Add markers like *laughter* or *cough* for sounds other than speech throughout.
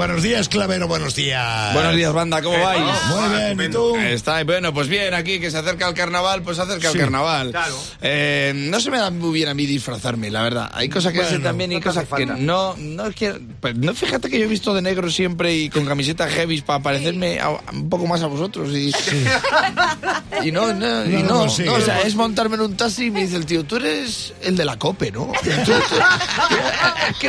Buenos días, Clavero, buenos días. Buenos días, banda, ¿cómo vais? Muy bien, ¿y tú? Está, bueno, pues bien, aquí que se acerca el carnaval, pues se acerca Sí. el carnaval. Claro. Eh, no se me da muy bien a mí disfrazarme, la verdad. Hay cosas que Bueno, hacen también y no cosas que no, no es que, pues, no fíjate que yo he visto de negro siempre y con camiseta heavy para parecerme a- un poco más a vosotros y, y no, no, y No no, no, o sea, es montarme en un taxi y me dice el tío, tú eres el de la COPE, ¿no? Tú- tú- que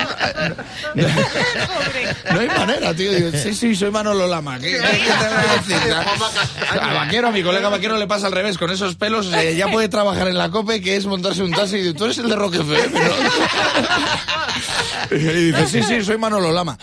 no hay manera, tío. Digo, sí, sí, soy Manolo Lama. ¿Qué, te voy a decir? *laughs* A Vaquero, a mi colega Vaquero le pasa al revés. Con esos pelos eh, ya puede trabajar en la COPE, que es montarse un taxi. Y dice, tú eres el de Rock FM, ¿no? Y dice, sí, sí, soy Manolo Lama.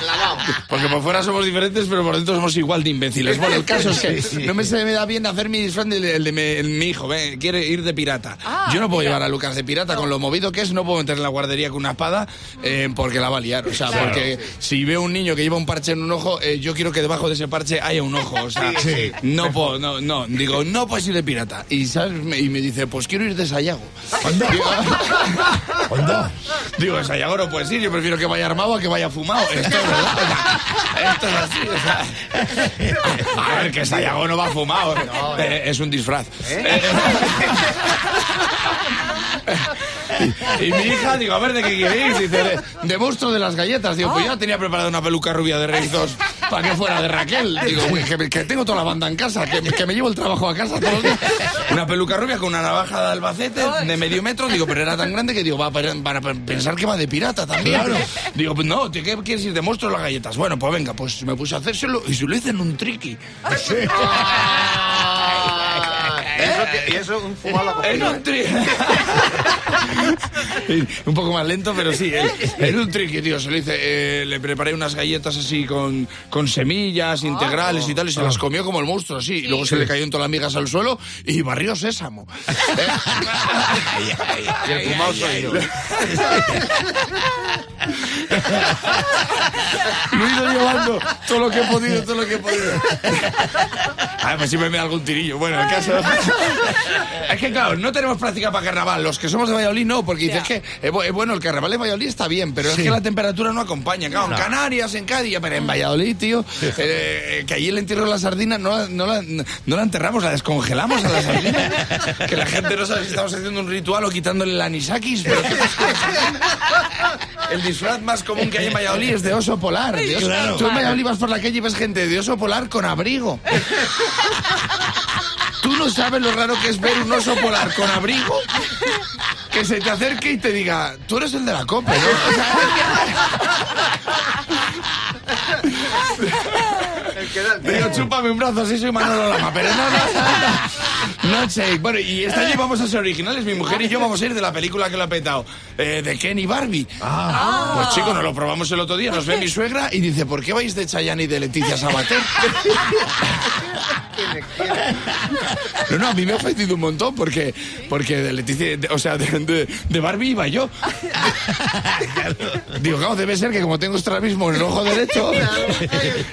Digo, porque por fuera somos diferentes, pero por dentro somos igual de imbéciles. Bueno, el caso es que no me se me da bien hacer mi disfraz el de, mi, el- mi hijo, ve, quiere ir de pirata. Yo no puedo llevar a Lucas de pirata con lo movido que es, no puedo meter en la guardería con una espada eh, porque la va a liar. O sea, porque si veo un niño que lleva un parche en un ojo, eh, yo quiero que debajo de ese parche haya un ojo. O sea, Sí. no puedo, no, no. Digo, no puedes ir de pirata. Y, ¿sabes? Me- y me dice, pues quiero ir de Sayago. Onda. *laughs* Digo, de Sayago no puedes ir, yo prefiero que vaya armado a que vaya fumado. Esto es verdad. o sea, esto es así. o sea. *laughs* a ver, que Sayago no va fumado. eh, es un disfraz. Eh, *laughs* y, y mi hija, digo, a ver, ¿de qué queréis? Dice, de, de monstruo de las galletas. Digo, pues yo tenía preparada una peluca rubia de Rizos para que fuera de Raquel. *laughs* Digo, "Uy, que, que tengo toda la banda en casa, que, que me llevo el trabajo a casa todos los días. *laughs* Una peluca rubia con una navaja de Albacete de medio metro. Digo, pero era tan grande que digo, va para, para pensar que va de pirata también. Digo, pues no, ¿qué quieres ir de monstruo las galletas? Bueno, pues venga, pues me puse a hacérselo y se lo hice en un triqui. *laughs* Y eso, y eso un fumado cogido, un ¿eh? *laughs* un poco más lento, pero sí. En *laughs* un triqui, tío. Se lo hice. eh, le preparé unas galletas así con, con semillas integrales y tal. Y se las comió como el monstruo, así. Y luego se le cayó en todas las migas al suelo y barrió sésamo. *laughs* Y el fumado soy yo. Lo he ido llevando todo lo que he podido, todo lo que he podido. A ver, pues siempre me da algún tirillo. Bueno, el caso. Es que, claro, no tenemos práctica para carnaval. Los que somos de Valladolid no, porque dices que es bu- es bueno, el carnaval de Valladolid está bien, pero es que la temperatura no acompaña. Claro, en Canarias, en Cádiz, pero en Valladolid, tío, eh, que allí el entierro de la sardina no, la- no, la, no la enterramos, la descongelamos a la sardina. *laughs* Que la gente no sabe si estamos haciendo un ritual o quitándole el anisakis, pero. *laughs* El disfraz más común que hay en Valladolid es de oso polar. de oso- Claro. Tú en Valladolid vas por la calle y ves gente de oso polar con abrigo. *laughs* Tú no sabes lo raro que es ver un oso polar con abrigo que se te acerque y te diga, tú eres el de la copa, ¿no? O sea, El que da el te digo, chúpame un brazo, así soy Manolo Lama, pero no, no, no, sé. Bueno, y este año vamos a ser originales, mi mujer y yo vamos a ir de la película que lo ha petado, eh, de Ken y Barbie. Pues chicos, nos lo probamos el otro día, nos ve mi suegra y dice, ¿por qué vais de Chayanne y de Leticia Sabater? No, no, a mí me ha ofendido un montón porque, porque de Leticia, de- o sea, de, de- de Barbie iba yo. Digo, claro, debe ser que como tengo estrabismo en el ojo derecho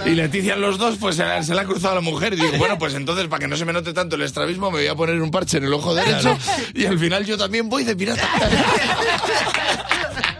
y Leticia en los dos, pues se, la- se la ha cruzado a la mujer. Y digo, bueno, pues entonces, para que no se me note tanto el estrabismo, me voy a poner un parche en el ojo derecho *laughs* y al final yo también voy de pirata. *laughs*